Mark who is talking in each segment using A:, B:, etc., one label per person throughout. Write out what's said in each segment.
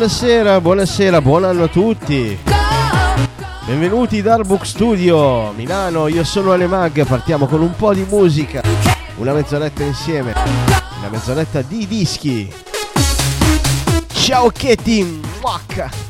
A: buonasera, buonasera, buon anno a tutti. Benvenuti dal Book Studio Milano, io sono Ale Mag, partiamo con un po' di musica. Una mezz'oretta insieme, una mezz'oretta di dischi. Ciao Katie, muacca.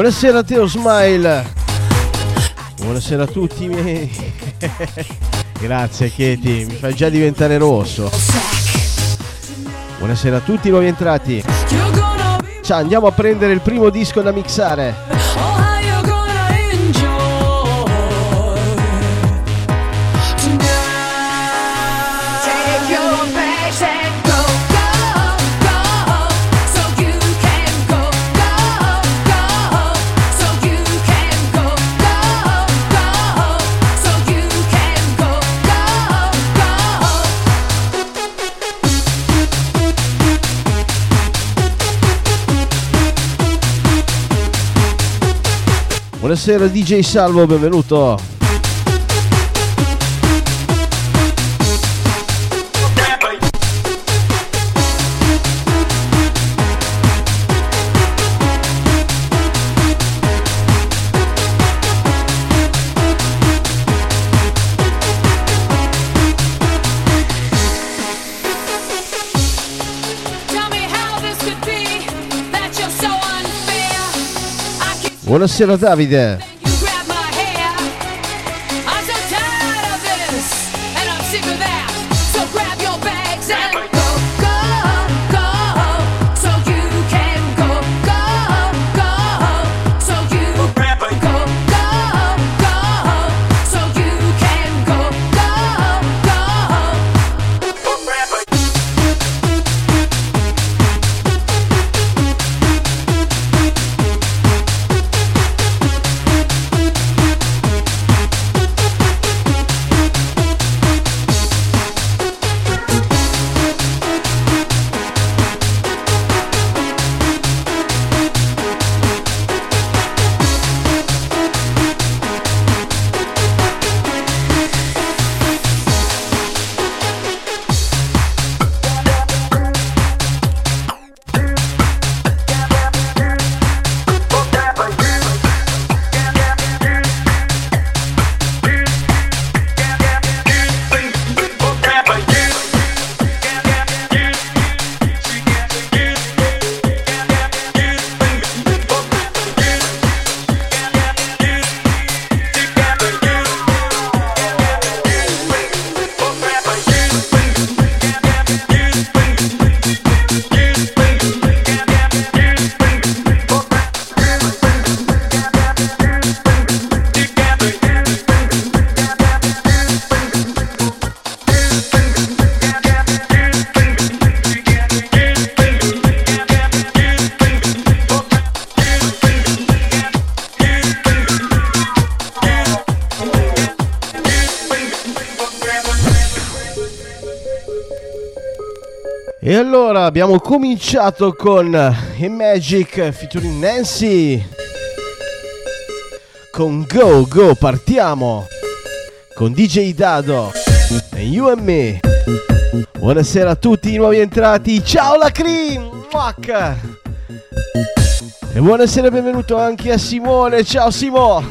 A: Buonasera Teo Smile. Buonasera a tutti i miei. Grazie Katie, mi fai già diventare rosso. Buonasera a tutti i nuovi entrati. Ciao, andiamo a prendere il primo disco da mixare. Buonasera DJ Salvo, benvenuto. Buonasera Davide.
B: Abbiamo cominciato con A Magic featuring Nancy. Con Go Go partiamo. Con DJ Dado. E You and Me. Buonasera a tutti i nuovi entrati. Ciao la cream. Muac. E buonasera e benvenuto anche a Simone. Ciao Simo.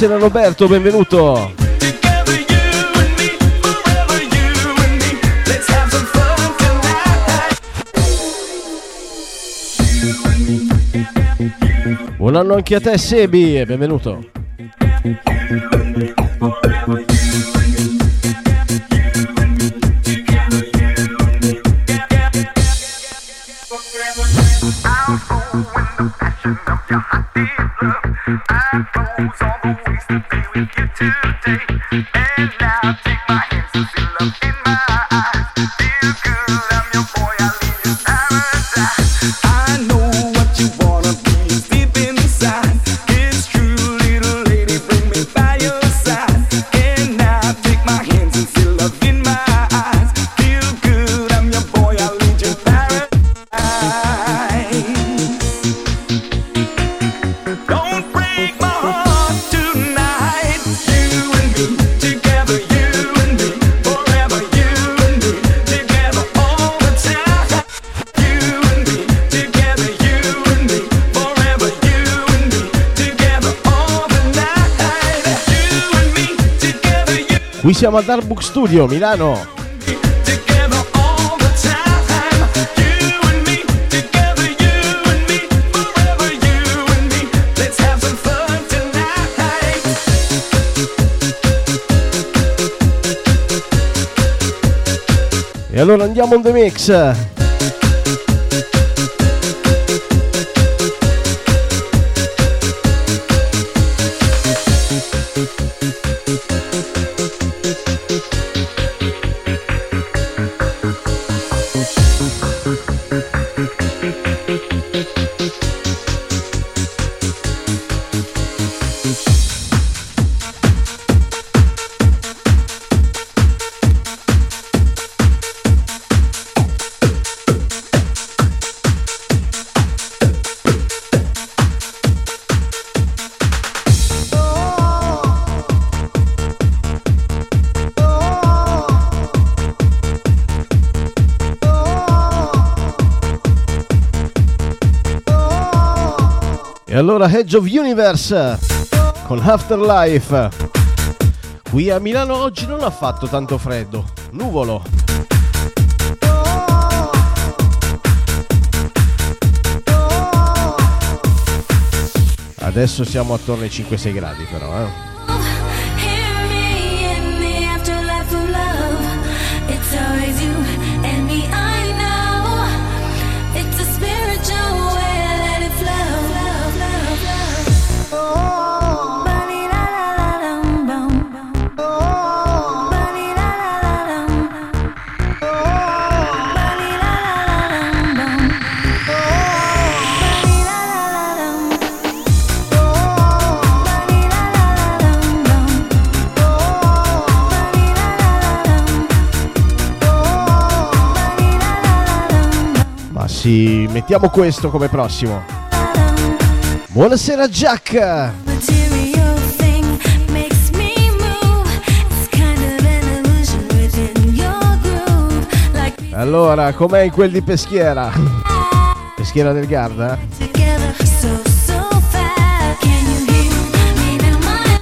B: Buonasera Roberto, benvenuto. Buon anno anche a te Sebi, benvenuto. Al Darkbook Studio Milano. E allora andiamo on the mix. Allora Hedge of Universe con Afterlife. Qui a Milano oggi non ha fatto tanto freddo, nuvolo. Adesso siamo attorno ai 5-6 gradi però, eh.
C: Anzi, mettiamo questo come prossimo. Buonasera Jack! Allora, com'è in quel di Peschiera? Peschiera del Garda?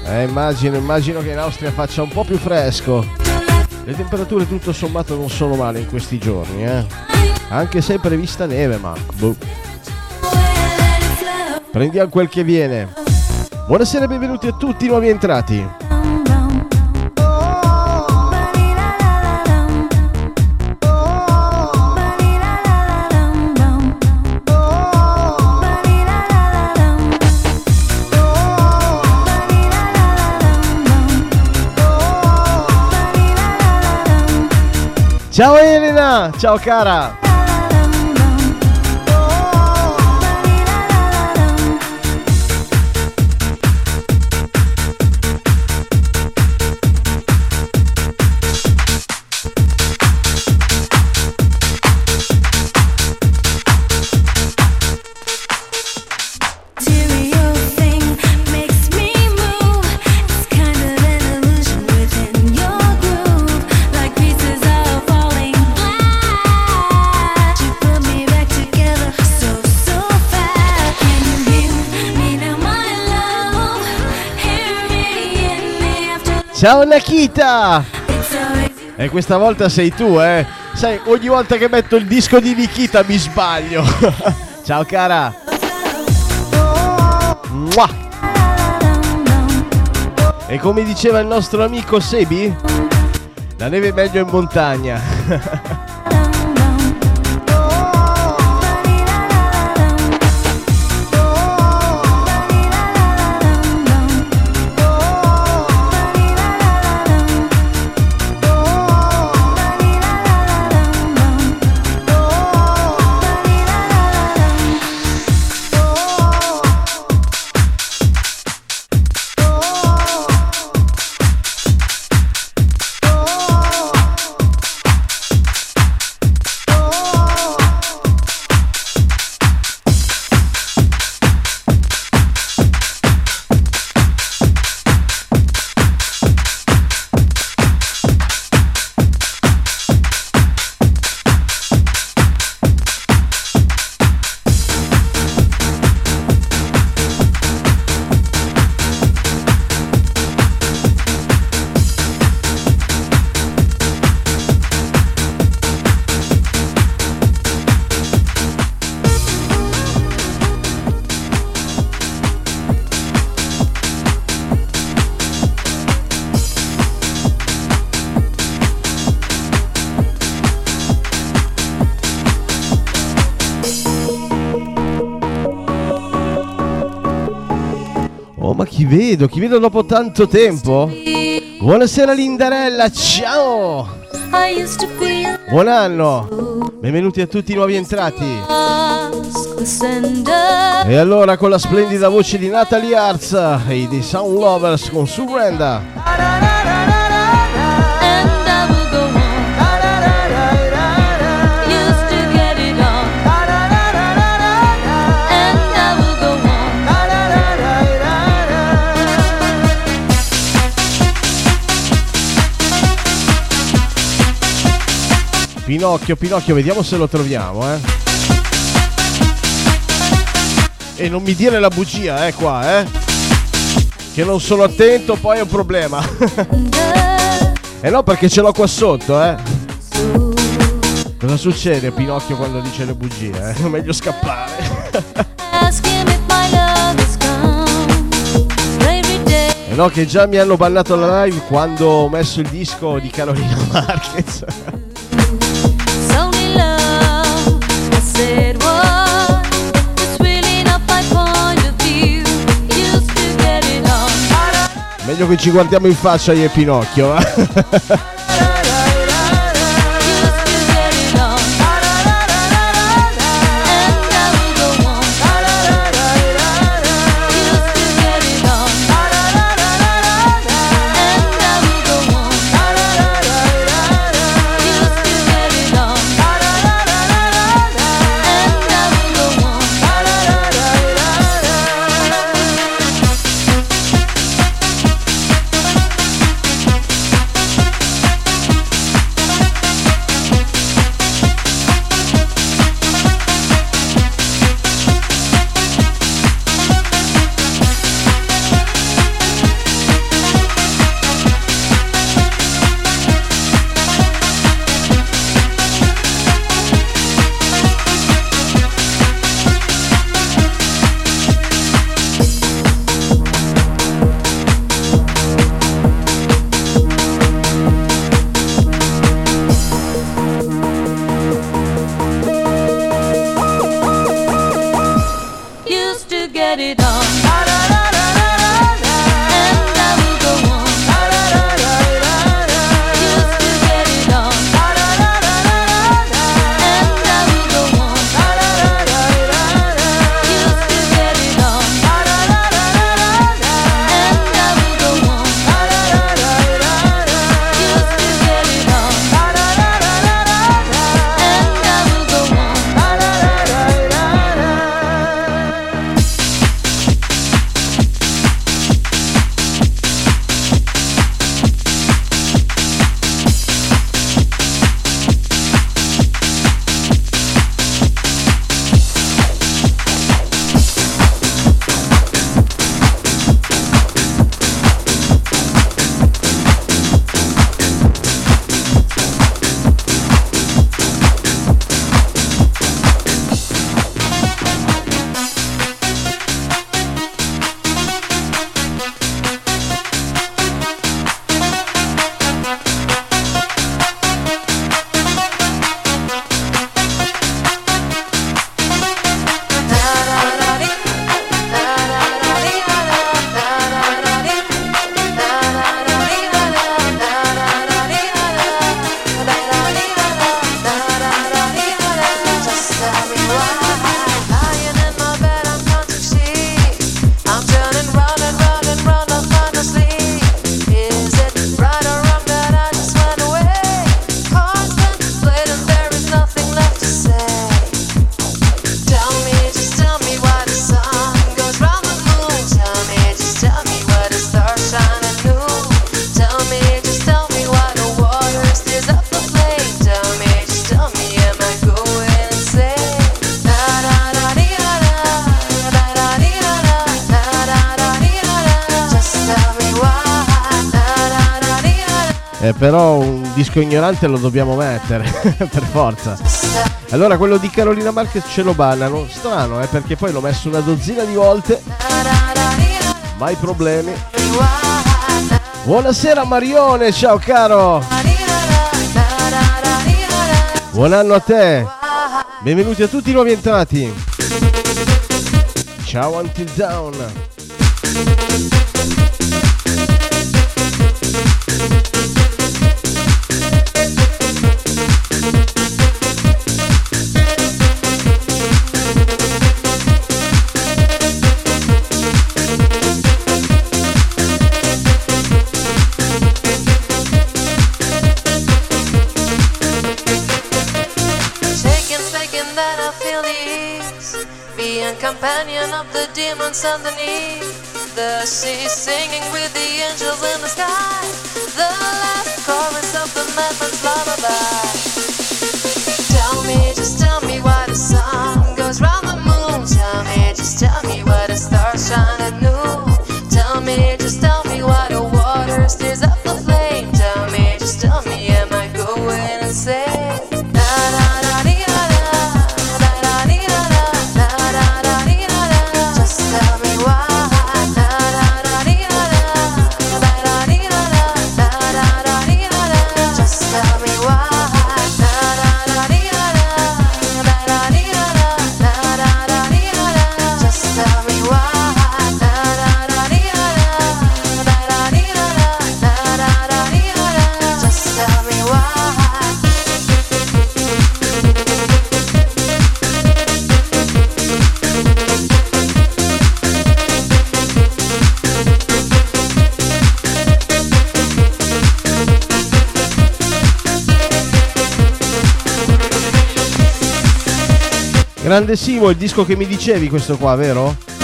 C: Eh, immagino, immagino che in Austria faccia un po' più fresco. Le temperature tutto sommato non sono male in questi giorni, eh. Anche se è prevista neve, ma... Boh. Prendiamo quel che viene. Buonasera e benvenuti a tutti i nuovi entrati. Ciao Elena, ciao cara. Ciao Nakita! E questa volta sei tu, eh? Sai, ogni volta che metto il disco di Nikita mi sbaglio. Ciao cara! Mua. E come diceva il nostro amico Sebi, la neve è meglio in montagna. vedo, chi vedo dopo tanto tempo. Buonasera Lindarella, ciao! Buon anno! Benvenuti a tutti i nuovi entrati. E allora con la splendida voce di Natalie Arts e dei Sound Lovers con Surrender. Pinocchio, Pinocchio, vediamo se lo troviamo, eh. E non mi dire la bugia, eh, qua, eh. Che non sono attento, poi è un problema. eh no, perché ce l'ho qua sotto, eh. Cosa succede Pinocchio quando dice le bugie? Eh? Meglio scappare. eh no, che già mi hanno bannato la live quando ho messo il disco di Carolina Marquez. Meglio che ci guardiamo in faccia io e Pinocchio. Eh?
D: disco ignorante lo dobbiamo mettere, per forza. Allora quello di Carolina Marquez ce lo bannano, strano eh, perché poi l'ho messo una dozzina di volte, mai problemi. Buonasera Marione, ciao caro. Buon anno a te. Benvenuti a tutti i nuovi entrati. Ciao Until Down.
E: Demons underneath the sea, singing with the angels in the sky. The last chorus of the madman's lullaby. Tell me, just tell me why the sun goes round the moon. Tell me, just tell me why the stars shine at noon. Tell me, just tell me why the water stirs up
D: Grande Simo, il disco che mi dicevi questo qua, vero?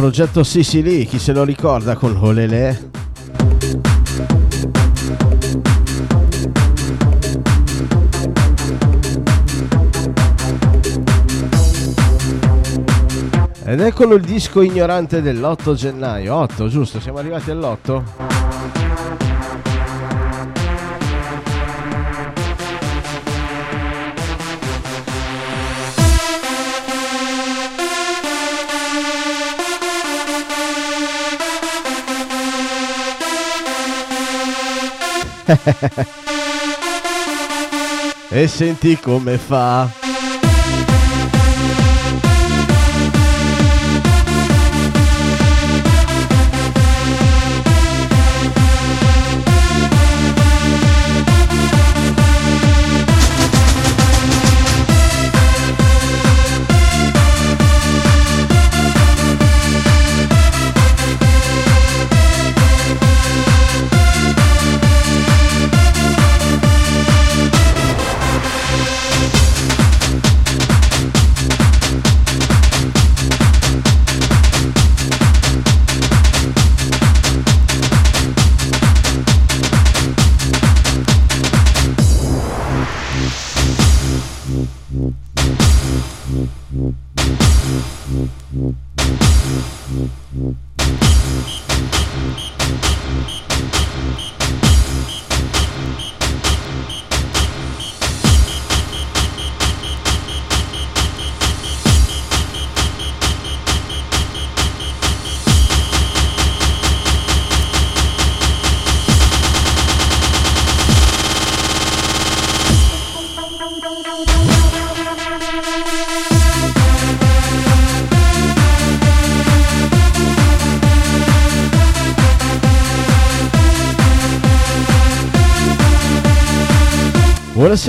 D: Progetto Sicily, chi se lo ricorda con Olele? Ed eccolo il disco ignorante dell'8 gennaio. 8, giusto? Siamo arrivati all'8? e senti come fa.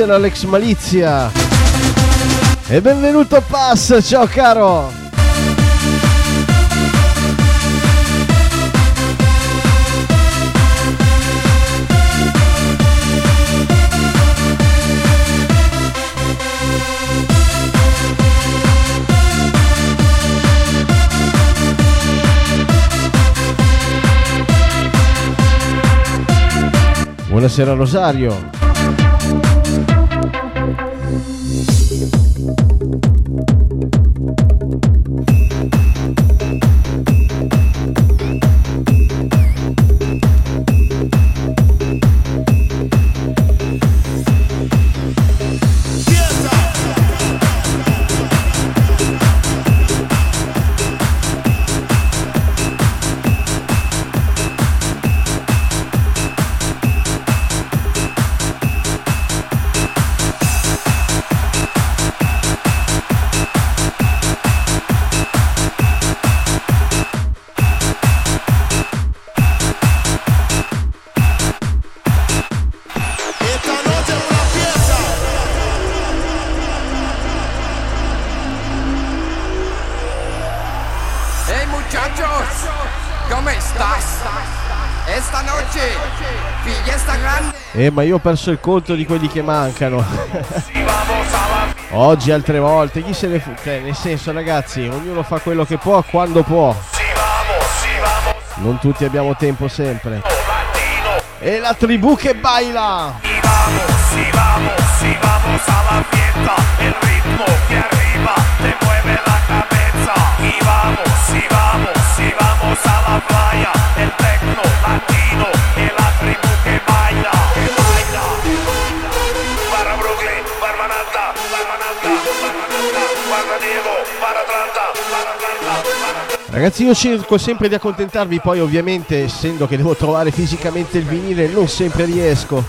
D: Buonasera Alex Malizia. E benvenuto Pass, ciao caro. Buonasera Rosario. Eh, ma io ho perso il conto di quelli che mancano. Oggi altre volte, chi se ne fu? Cioè, nel senso, ragazzi, ognuno fa quello che può quando può. Non tutti abbiamo tempo sempre. E la tribù che baila! Si vamos, si vamos, Ragazzi io cerco sempre di accontentarvi, poi ovviamente essendo che devo trovare fisicamente il vinile non sempre riesco.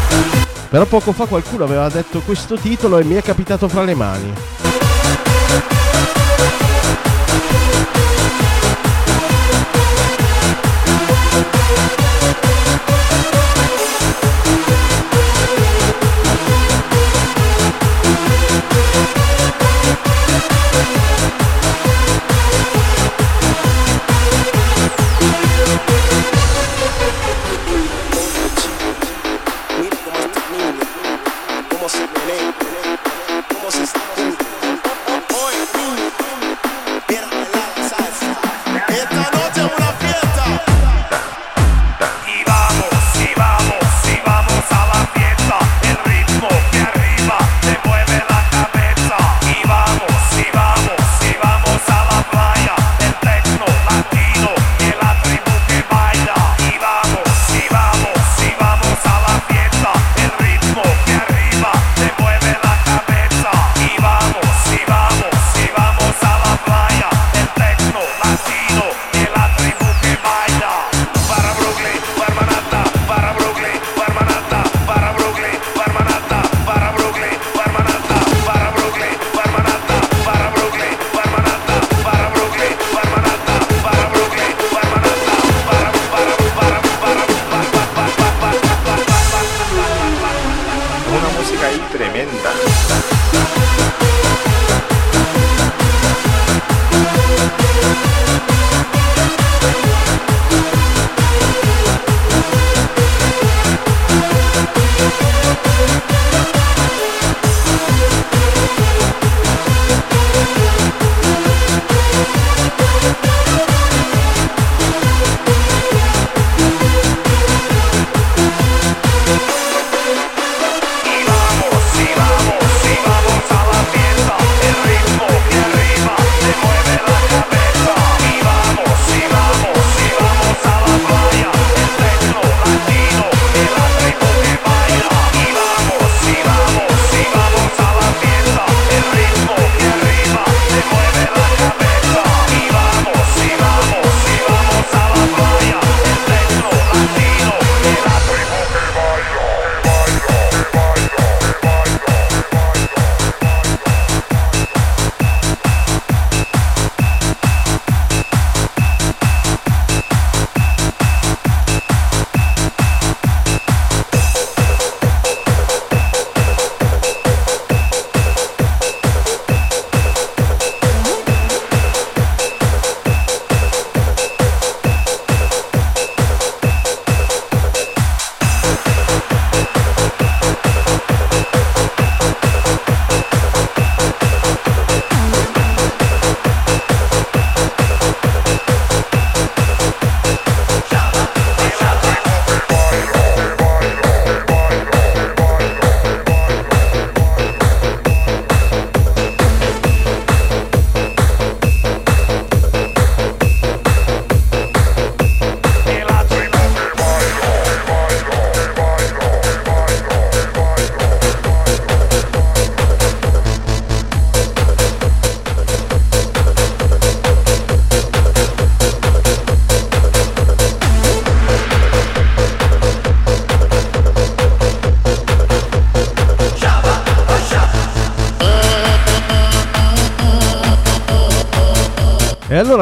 D: Però poco fa qualcuno aveva detto questo titolo e mi è capitato fra le mani.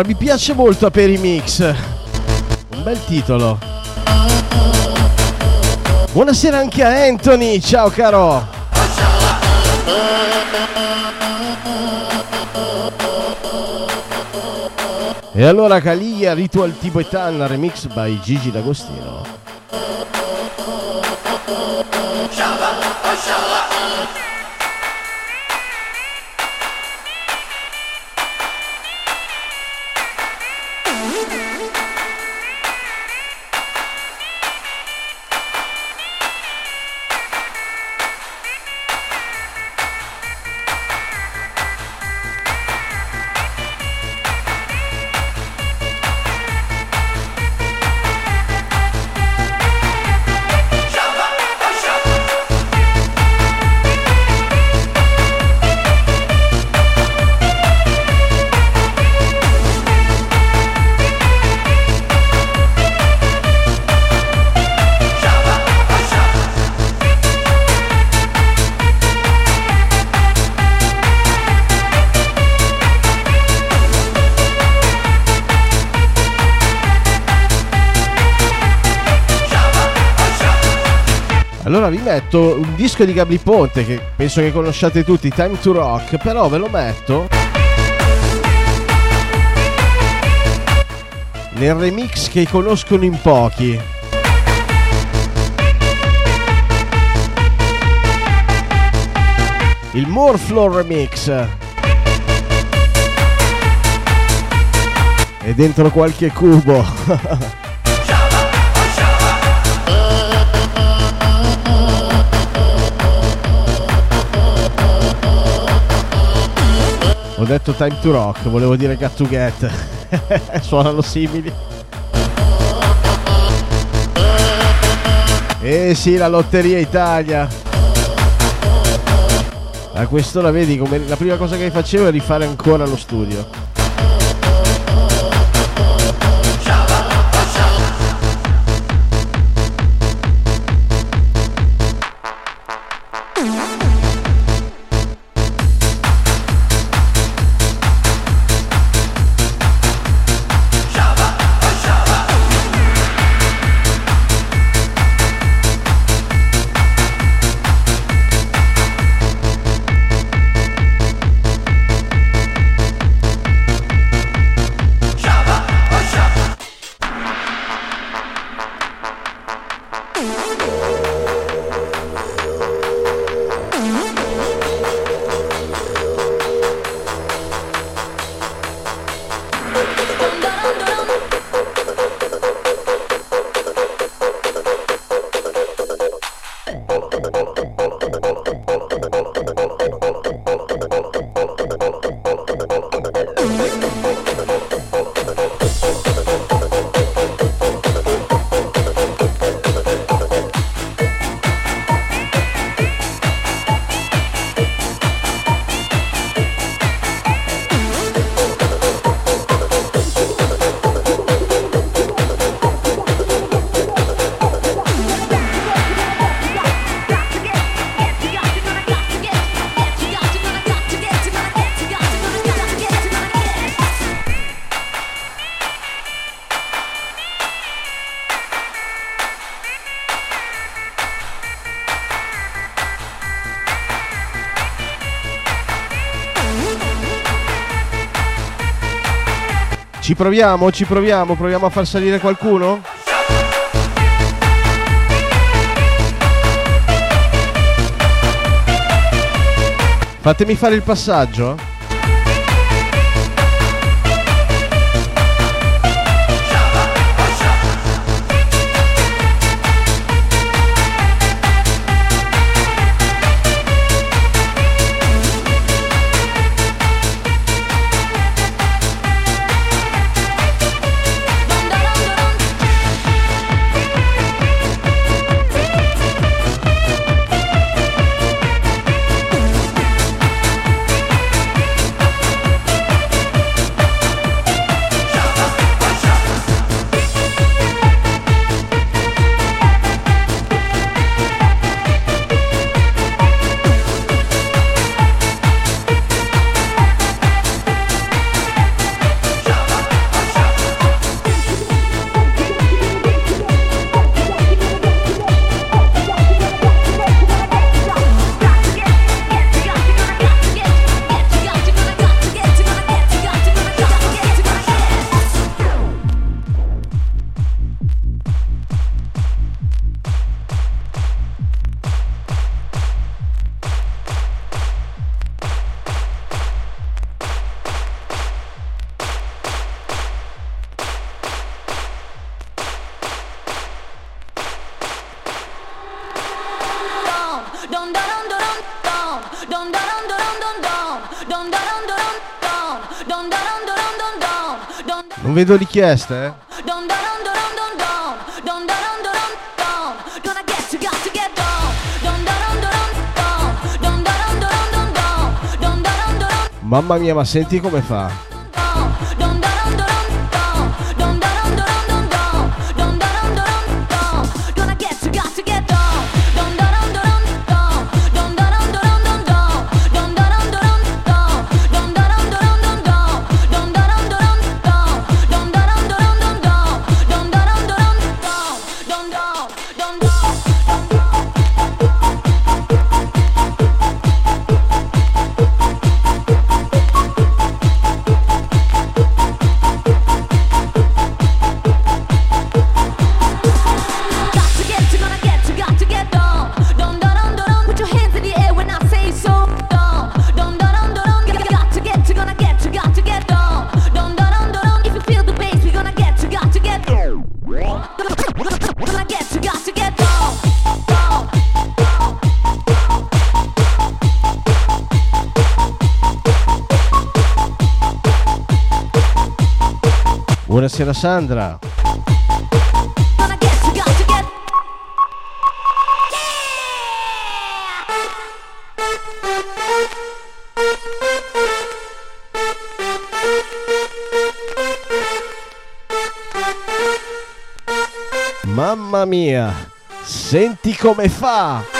D: Allora mi piace molto Aperimix. Un bel titolo. Buonasera anche a Anthony, ciao caro. E allora Caliglia Ritual Tibetan remix by Gigi D'Agostino. Allora vi metto un disco di Gabri Ponte che penso che conosciate tutti, Time to Rock, però ve lo metto nel remix che conoscono in pochi. Il More Floor Remix. E dentro qualche cubo. Ho detto time to rock, volevo dire get to get. Suonano simili. Eh sì, la Lotteria Italia. A questo la vedi come la prima cosa che facevo è rifare ancora lo studio. Proviamo, ci proviamo, proviamo a far salire qualcuno? Fatemi fare il passaggio?
C: vedo richieste. Mamma mia, ma senti come fa? c'è Sandra. Mamma mia, senti come fa!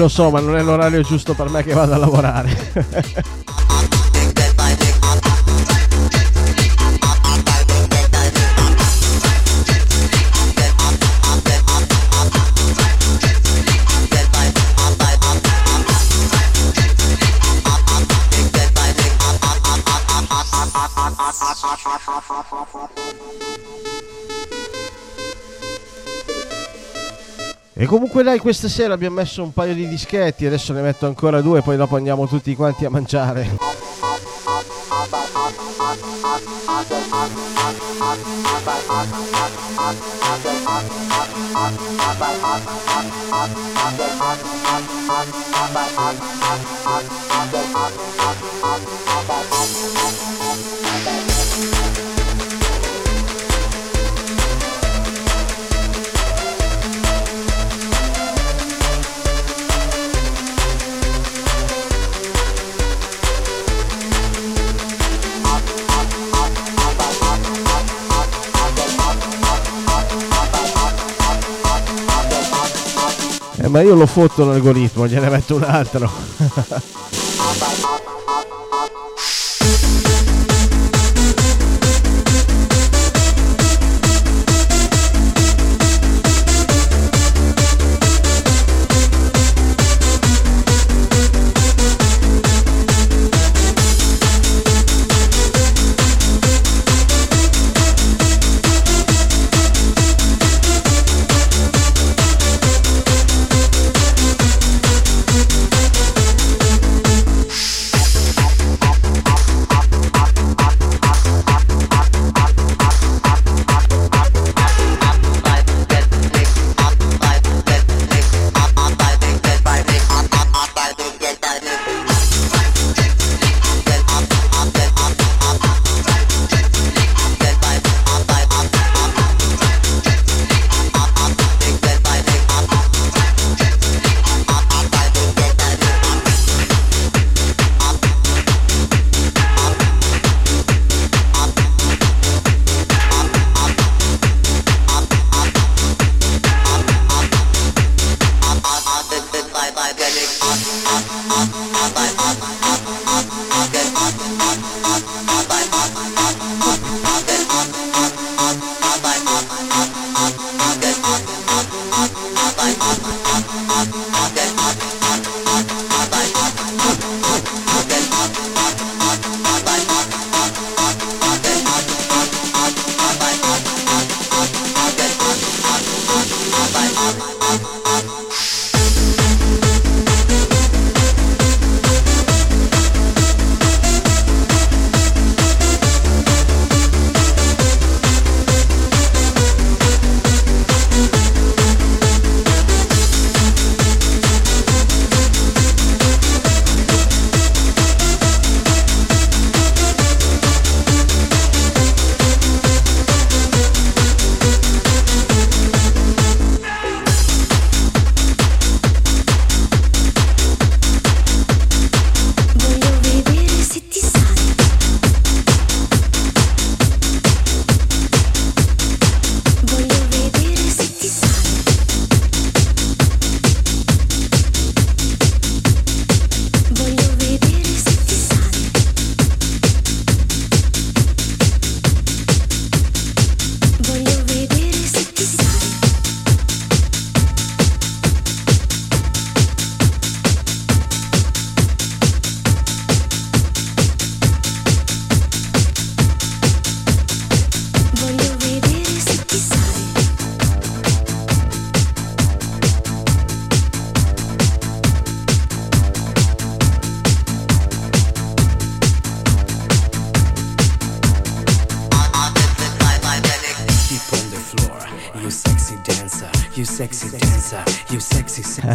C: lo so, ma non è l'orario giusto per me che vado a lavorare. Comunque dai, questa sera abbiamo messo un paio di dischetti, adesso ne metto ancora due, poi dopo andiamo tutti quanti a mangiare.
D: Eh, ma io lo fotto l'algoritmo, gliene metto un altro.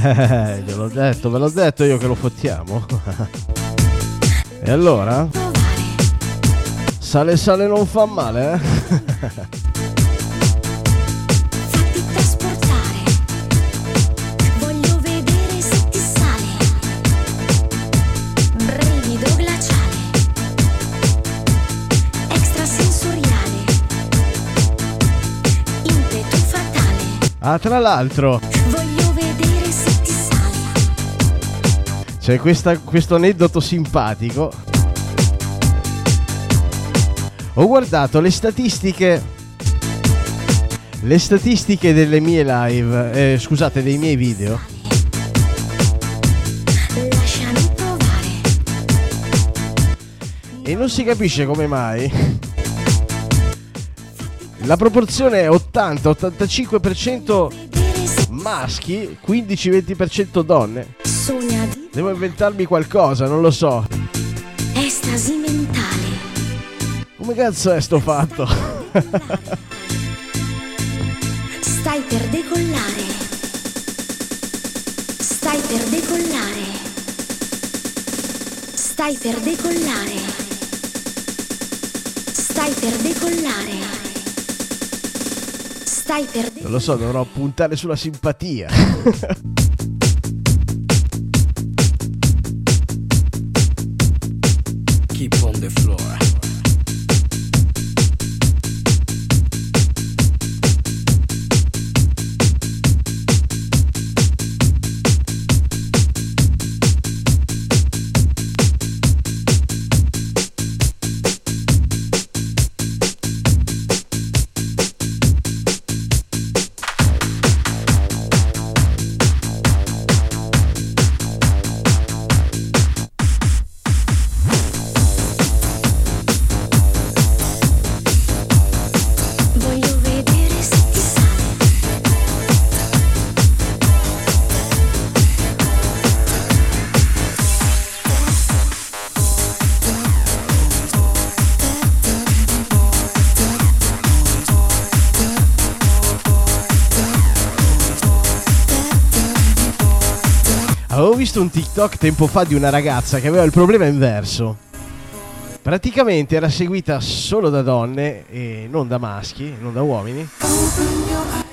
D: Eh, gliel'ho detto, ve l'ho detto io che lo fottiamo. e allora?
C: Provare.
D: Sale sale non fa male, eh?
C: Fatti trasportare. Voglio vedere se ti sale. Brivido glaciale. Extrasensoriale. Impeto fatale.
D: Ah, tra l'altro, c'è questa- questo aneddoto simpatico. Ho guardato le statistiche. Le statistiche delle mie live, eh, scusate, dei miei video. E non si capisce come mai. La proporzione è 80-85%
C: Vedere se
D: maschi, 15-20% donne. Devo inventarmi qualcosa, non lo so.
C: estasi mentale.
D: Come cazzo è sto fatto?
C: Stai per decollare. Stai per decollare. Stai per decollare. Stai per decollare. Stai per
D: Non lo so, dovrò puntare sulla simpatia. un TikTok tempo fa di una ragazza che aveva il problema inverso. Praticamente era seguita solo da donne e non da maschi, non da uomini.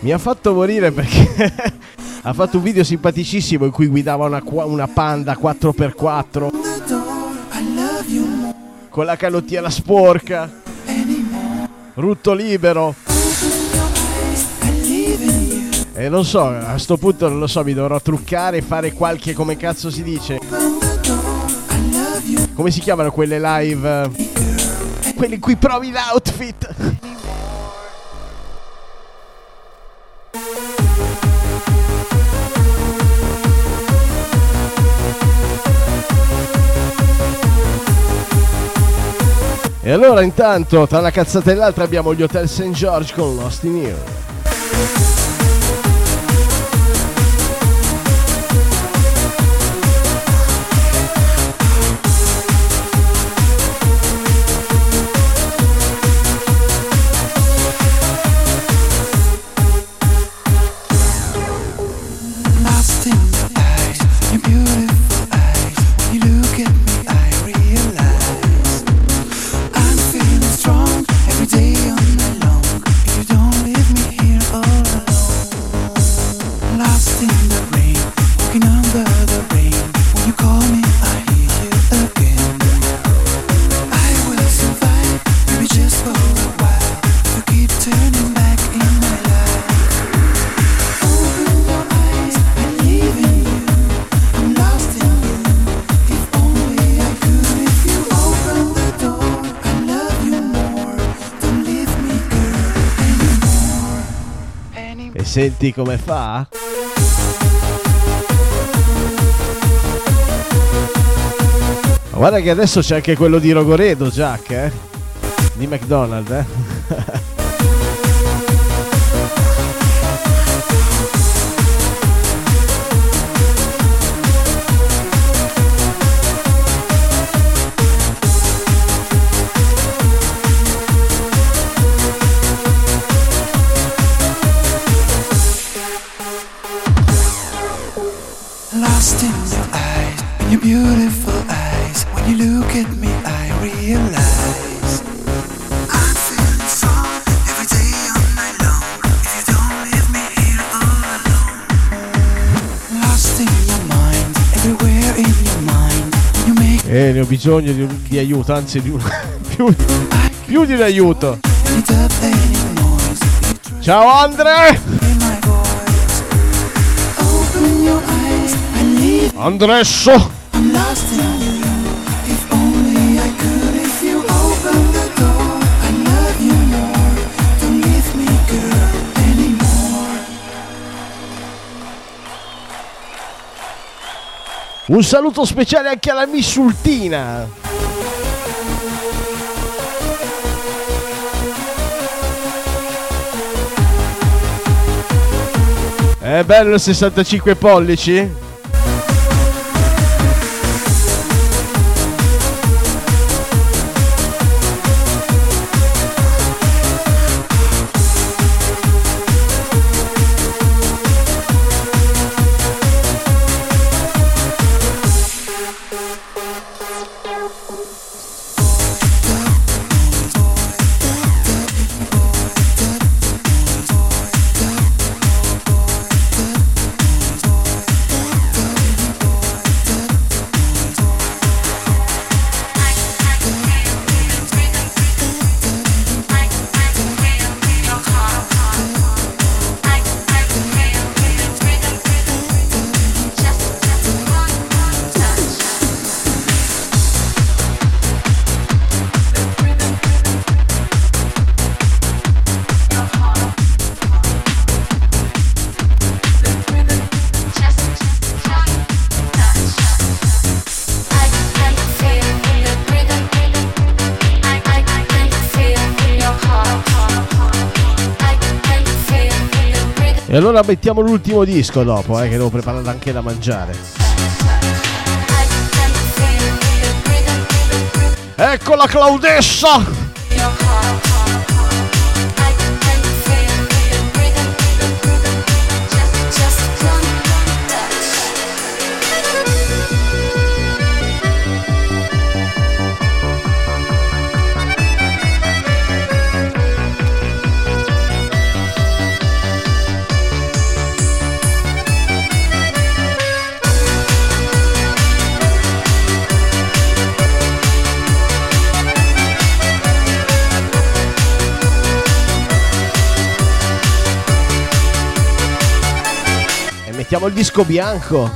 D: Mi ha fatto morire perché ha fatto un video simpaticissimo in cui guidava una, una panda 4x4 con la canottiera sporca, rutto libero. E non so, a sto punto non lo so, mi dovrò truccare e fare qualche, come cazzo si dice? Come si chiamano quelle live? eh, Quelli in cui provi l'outfit. E allora intanto, tra una cazzata e l'altra abbiamo gli Hotel St. George con
A: Lost in You.
D: Senti come fa? Guarda che adesso c'è anche quello di Rogoredo, Jack, eh? Di McDonald's, eh? Bisogno di, un- di aiuto, anzi di un... più, più di un aiuto. Ciao Andre!
A: in
D: Un saluto speciale anche alla Missultina! È bello il 65 pollici? Allora mettiamo l'ultimo disco dopo, eh, che devo preparare anche da mangiare. Ecco la Claudessa! Mettiamo il disco bianco.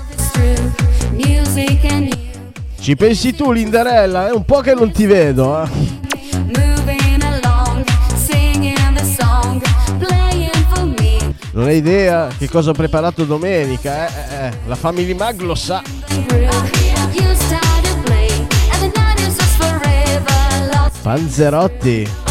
D: Ci pensi tu, Lindarella? È un po' che non ti vedo, eh. Non hai idea che cosa ho preparato domenica, eh? eh, eh. La Family Mag lo sa.
C: You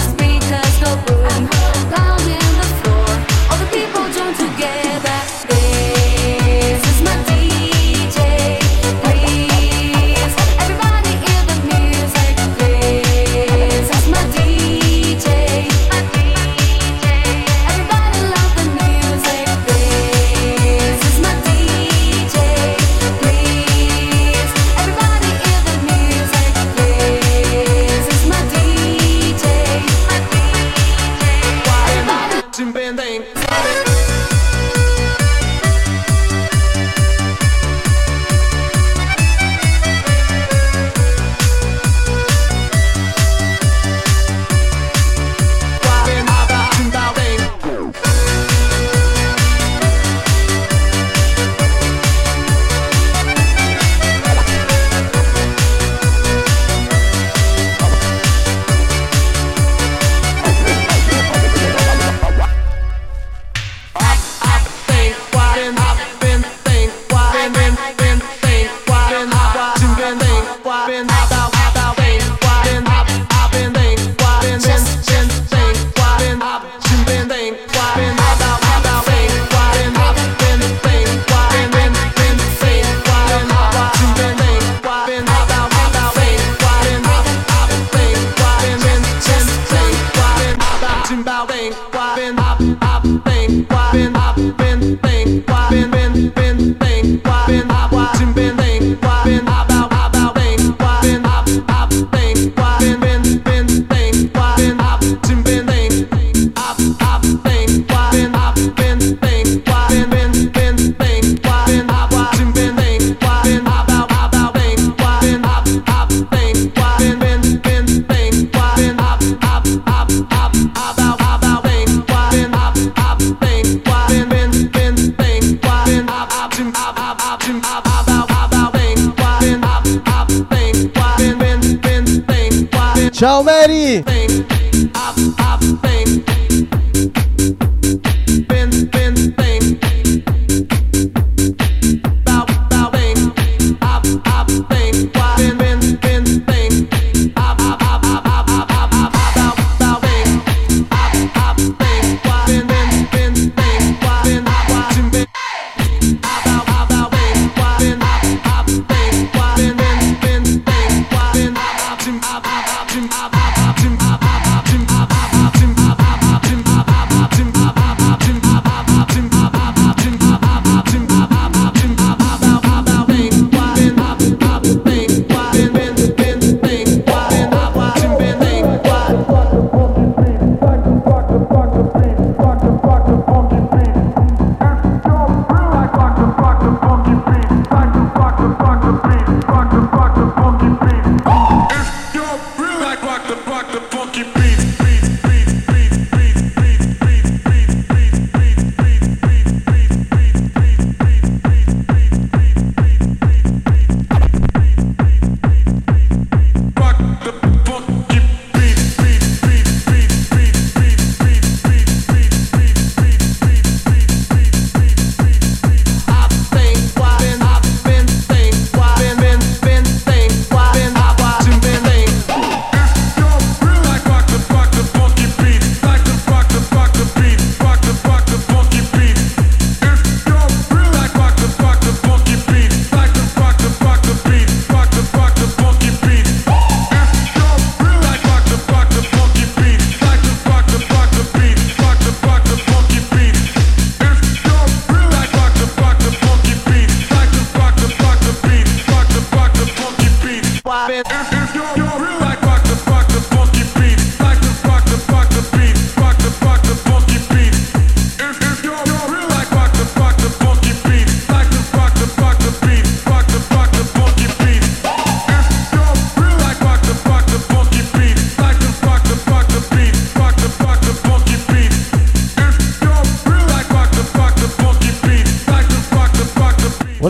D: Ciao Mary!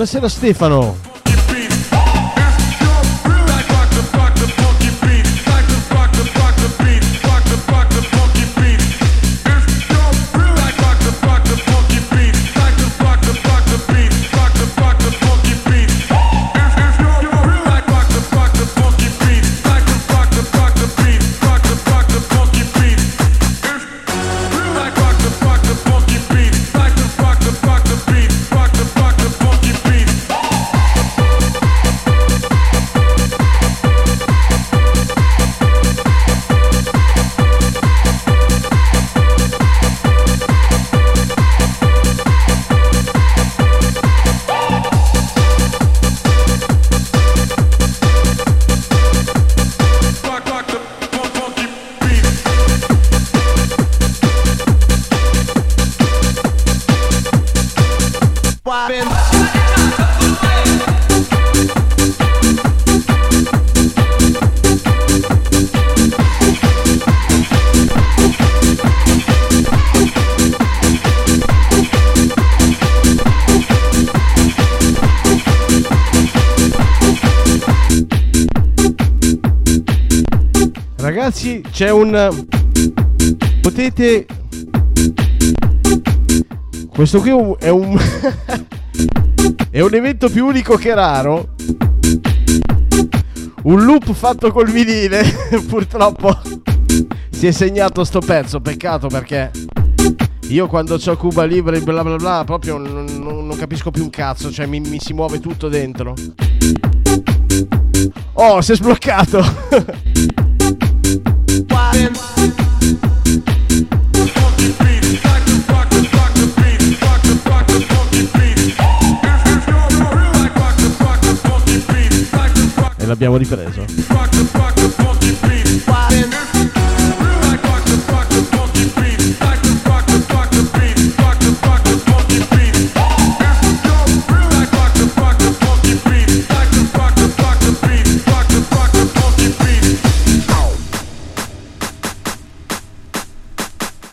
D: Buonasera Stefano. C'è un potete questo qui è un è un, evento più unico che raro. Un loop fatto col vinile, purtroppo si è segnato sto pezzo, peccato perché io quando ho Cuba Libre bla bla bla proprio non, non- non capisco più un cazzo, cioè mi, mi si muove tutto dentro. Oh, si è sbloccato! l'abbiamo ripreso.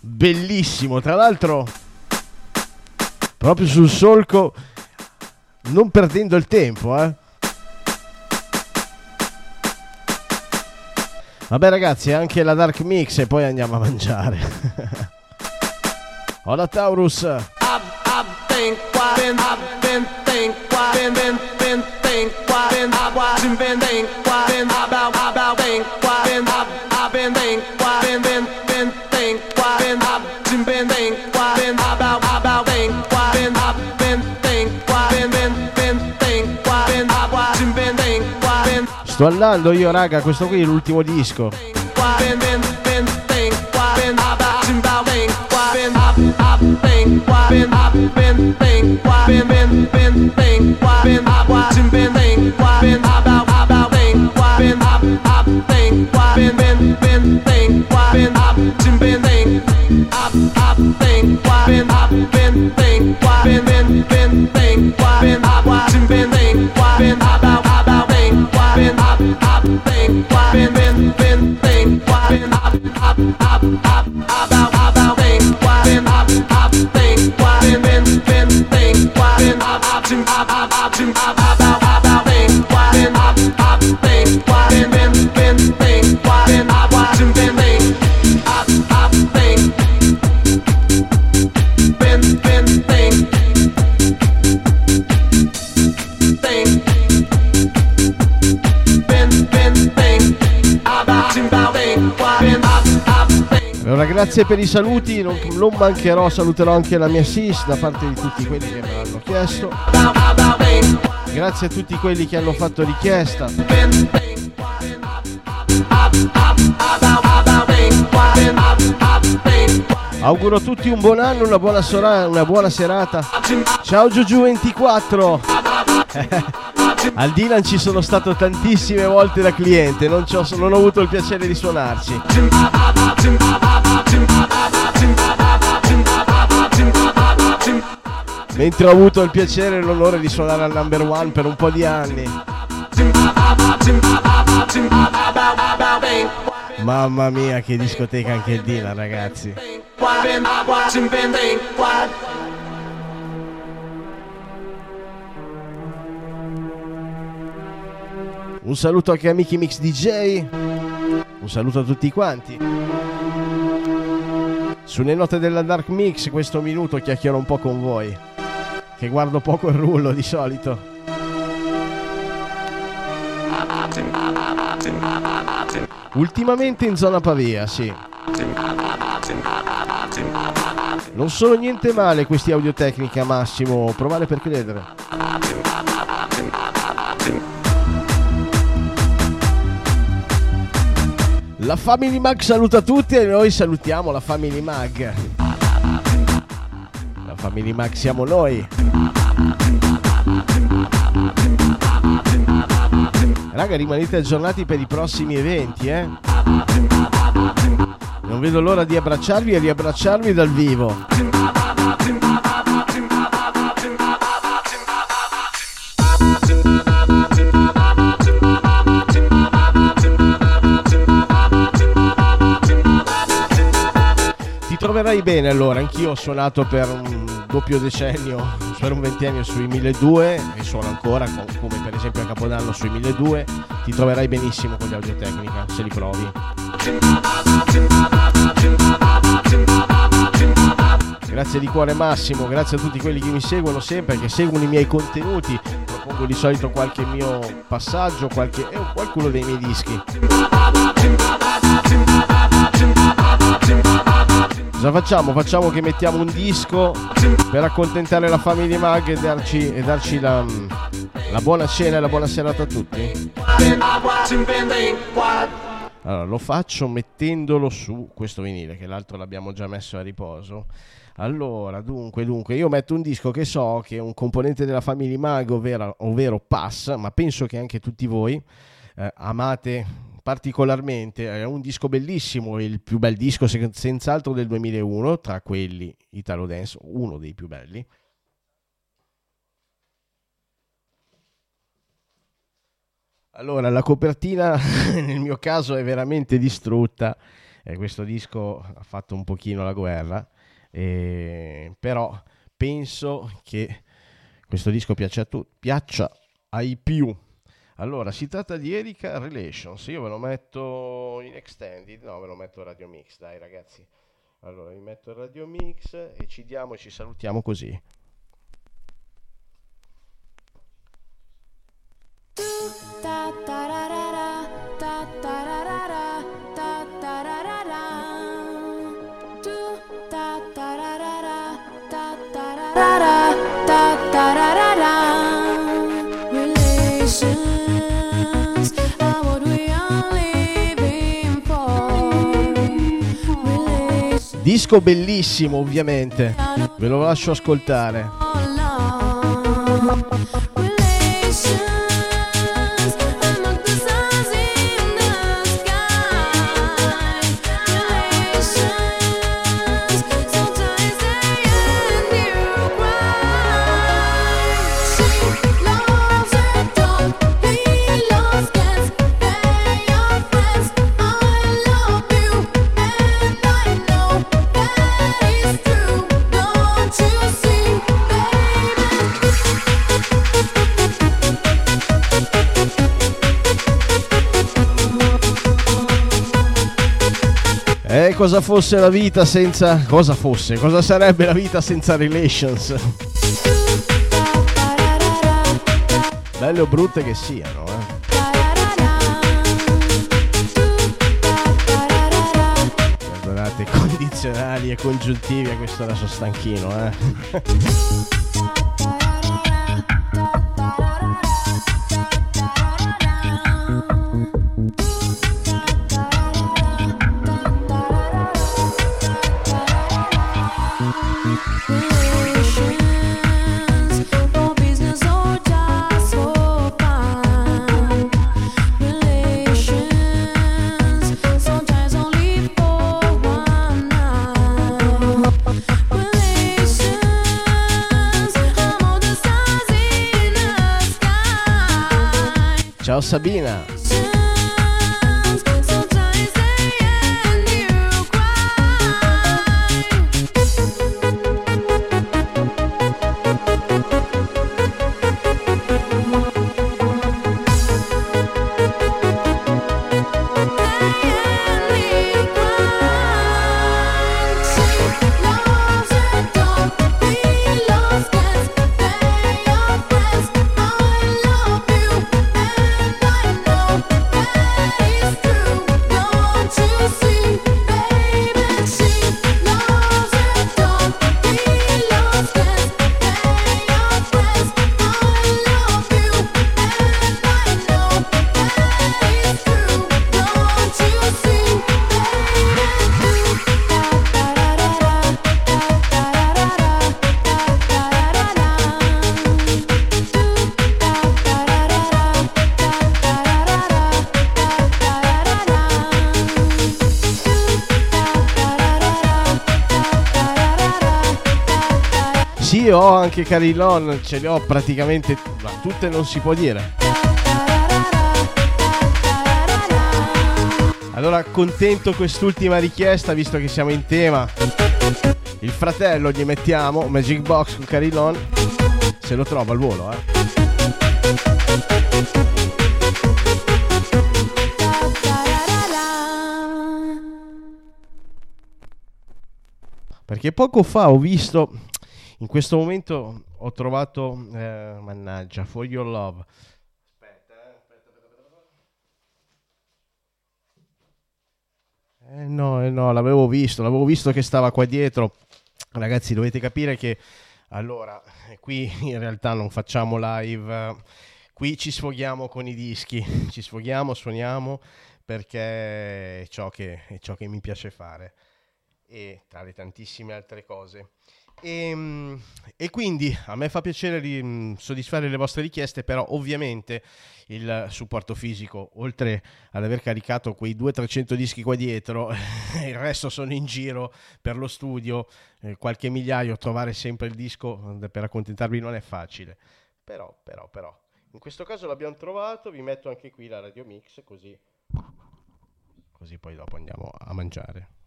D: Bellissimo, tra l'altro proprio sul solco non perdendo il tempo, eh. Vabbè ragazzi, anche la Dark Mix e poi andiamo a mangiare. Hola Taurus. Sto andando io raga, questo qui è l'ultimo disco. Bye. Allora grazie per i saluti, non, non mancherò, saluterò anche la mia sis da parte di tutti quelli che me l'hanno chiesto. Grazie a tutti quelli che hanno fatto richiesta. Auguro a tutti un buon anno, una buona, sora- una buona serata. Ciao Giugiu24. Al Dylan ci sono stato tantissime volte da cliente, non, non ho avuto il piacere di suonarci. Mentre ho avuto il piacere e l'onore di suonare al number one per un po' di anni. Mamma mia, che discoteca anche il Dylan, ragazzi. Un saluto anche a Mickey Mix DJ. Un saluto a tutti quanti. Sulle note della Dark Mix questo minuto chiacchiero un po' con voi. Che guardo poco il rullo di solito. Ultimamente in zona Pavia, sì. Non sono niente male questi audiotecnica Massimo, provare per credere. La Family Mag saluta tutti e noi salutiamo la Family Mag. La Family Mag siamo noi. Raga, rimanete aggiornati per i prossimi eventi, eh? Non vedo l'ora di abbracciarvi e riabbracciarvi dal vivo. Ti troverai bene allora, anch'io ho suonato per un doppio decennio, per un ventennio sui 1200 e suono ancora, co- come per esempio a Capodanno sui 1200, ti troverai benissimo con gli audiotecnica, se li provi. Grazie di cuore Massimo, grazie a tutti quelli che mi seguono sempre, che seguono i miei contenuti, propongo di solito qualche mio passaggio, qualche, eh, qualcuno dei miei dischi. Cosa facciamo? Facciamo che mettiamo un disco per accontentare la famiglia Mag e darci, e darci la, la buona cena e la buona serata a tutti? Allora, lo faccio mettendolo su questo vinile, che l'altro l'abbiamo già messo a riposo. Allora, dunque, dunque, io metto un disco che so che un componente della famiglia Mag, ovvero, ovvero Pass, ma penso che anche tutti voi eh, amate particolarmente. È un disco bellissimo, il più bel disco se- senz'altro del 2001, tra quelli Italo Dance, uno dei più belli. Allora, la copertina nel mio caso è veramente distrutta. Eh, questo disco ha fatto un pochino la guerra, eh, però penso che questo disco piaccia tu- piaccia ai più. Allora, si tratta di Erika Relations. Io ve lo metto in extended, no, ve lo metto Radio Mix, dai ragazzi. Allora, vi metto Radio Mix e ci diamo e ci salutiamo così.
C: Ta ta ra
D: Disco bellissimo, ovviamente. Ve lo lascio ascoltare. Cosa fosse la vita senza... Cosa fosse? Cosa sarebbe la vita senza relations? Belle o brutte che siano, eh. Perdonate, condizionali e congiuntivi, a questo adesso stanchino, eh.
C: 何
D: 必呢？Anche Carillon, ce le ho praticamente, ma tutte non si può dire. Allora accontento quest'ultima richiesta visto che siamo in tema. Il fratello gli mettiamo Magic Box con Carillon. Se lo trova al volo, eh. Perché poco fa ho visto, in questo momento ho trovato, eh, mannaggia, For Your Love. Aspetta, eh, aspetta, aspetta. Eh no, eh no, l'avevo visto, l'avevo visto che stava qua dietro. Ragazzi, dovete capire che allora, eh, qui in realtà non facciamo live, qui ci sfoghiamo con i dischi, ci sfoghiamo, suoniamo perché è ciò che, è ciò che mi piace fare e tra le tantissime altre cose. E, mm, e quindi a me fa piacere ri- soddisfare le vostre richieste, però ovviamente il supporto fisico, oltre ad aver caricato quei 200-300 dischi qua dietro, il resto sono in giro per lo studio, eh, qualche migliaio, trovare sempre il disco eh, per accontentarvi non è facile. Però, però, però, in questo caso l'abbiamo trovato, vi metto anche qui la radio mix così, così poi dopo andiamo a mangiare.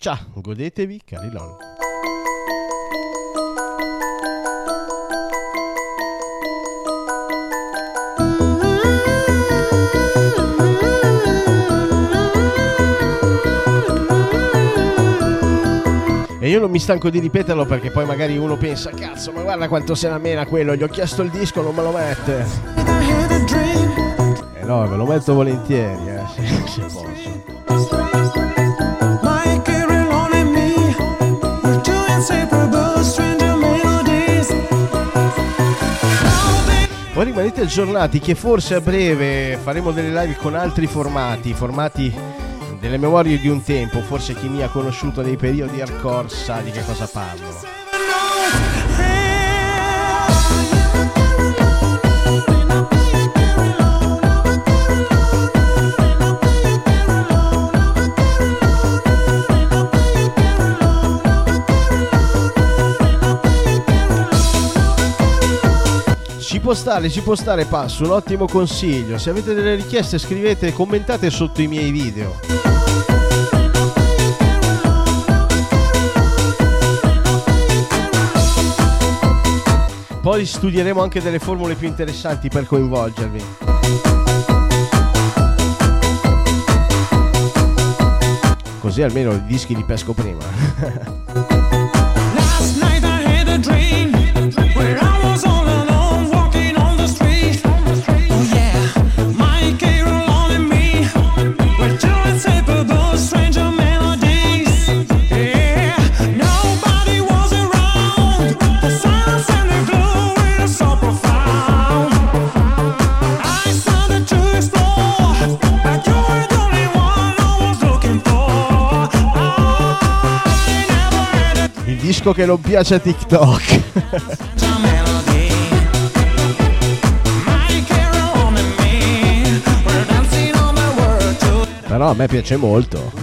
D: Ciao, godetevi Carilon. E io non mi stanco di ripeterlo perché poi magari uno pensa, cazzo, ma guarda quanto se la mena quello, gli ho chiesto il disco, non me lo mette. Eh no, me lo metto volentieri, eh, se posso. Voi rimanete aggiornati che forse a breve faremo delle live con altri formati, formati delle memorie di un tempo, forse chi mi ha conosciuto nei periodi hardcore sa di che cosa parlo. Ci può stare, ci può stare passo, un ottimo consiglio. Se avete delle richieste scrivete, commentate sotto i miei video. Poi studieremo anche delle formule più interessanti per coinvolgervi. Così almeno i dischi li pesco prima. disco che non piace a TikTok. Però a me piace molto.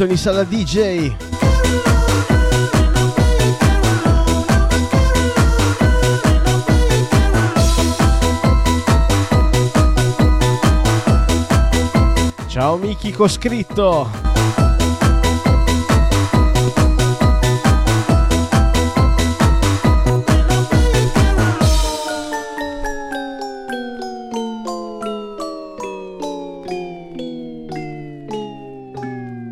D: Ciao Anthony Sala DJ. Ciao Miki Coscritto.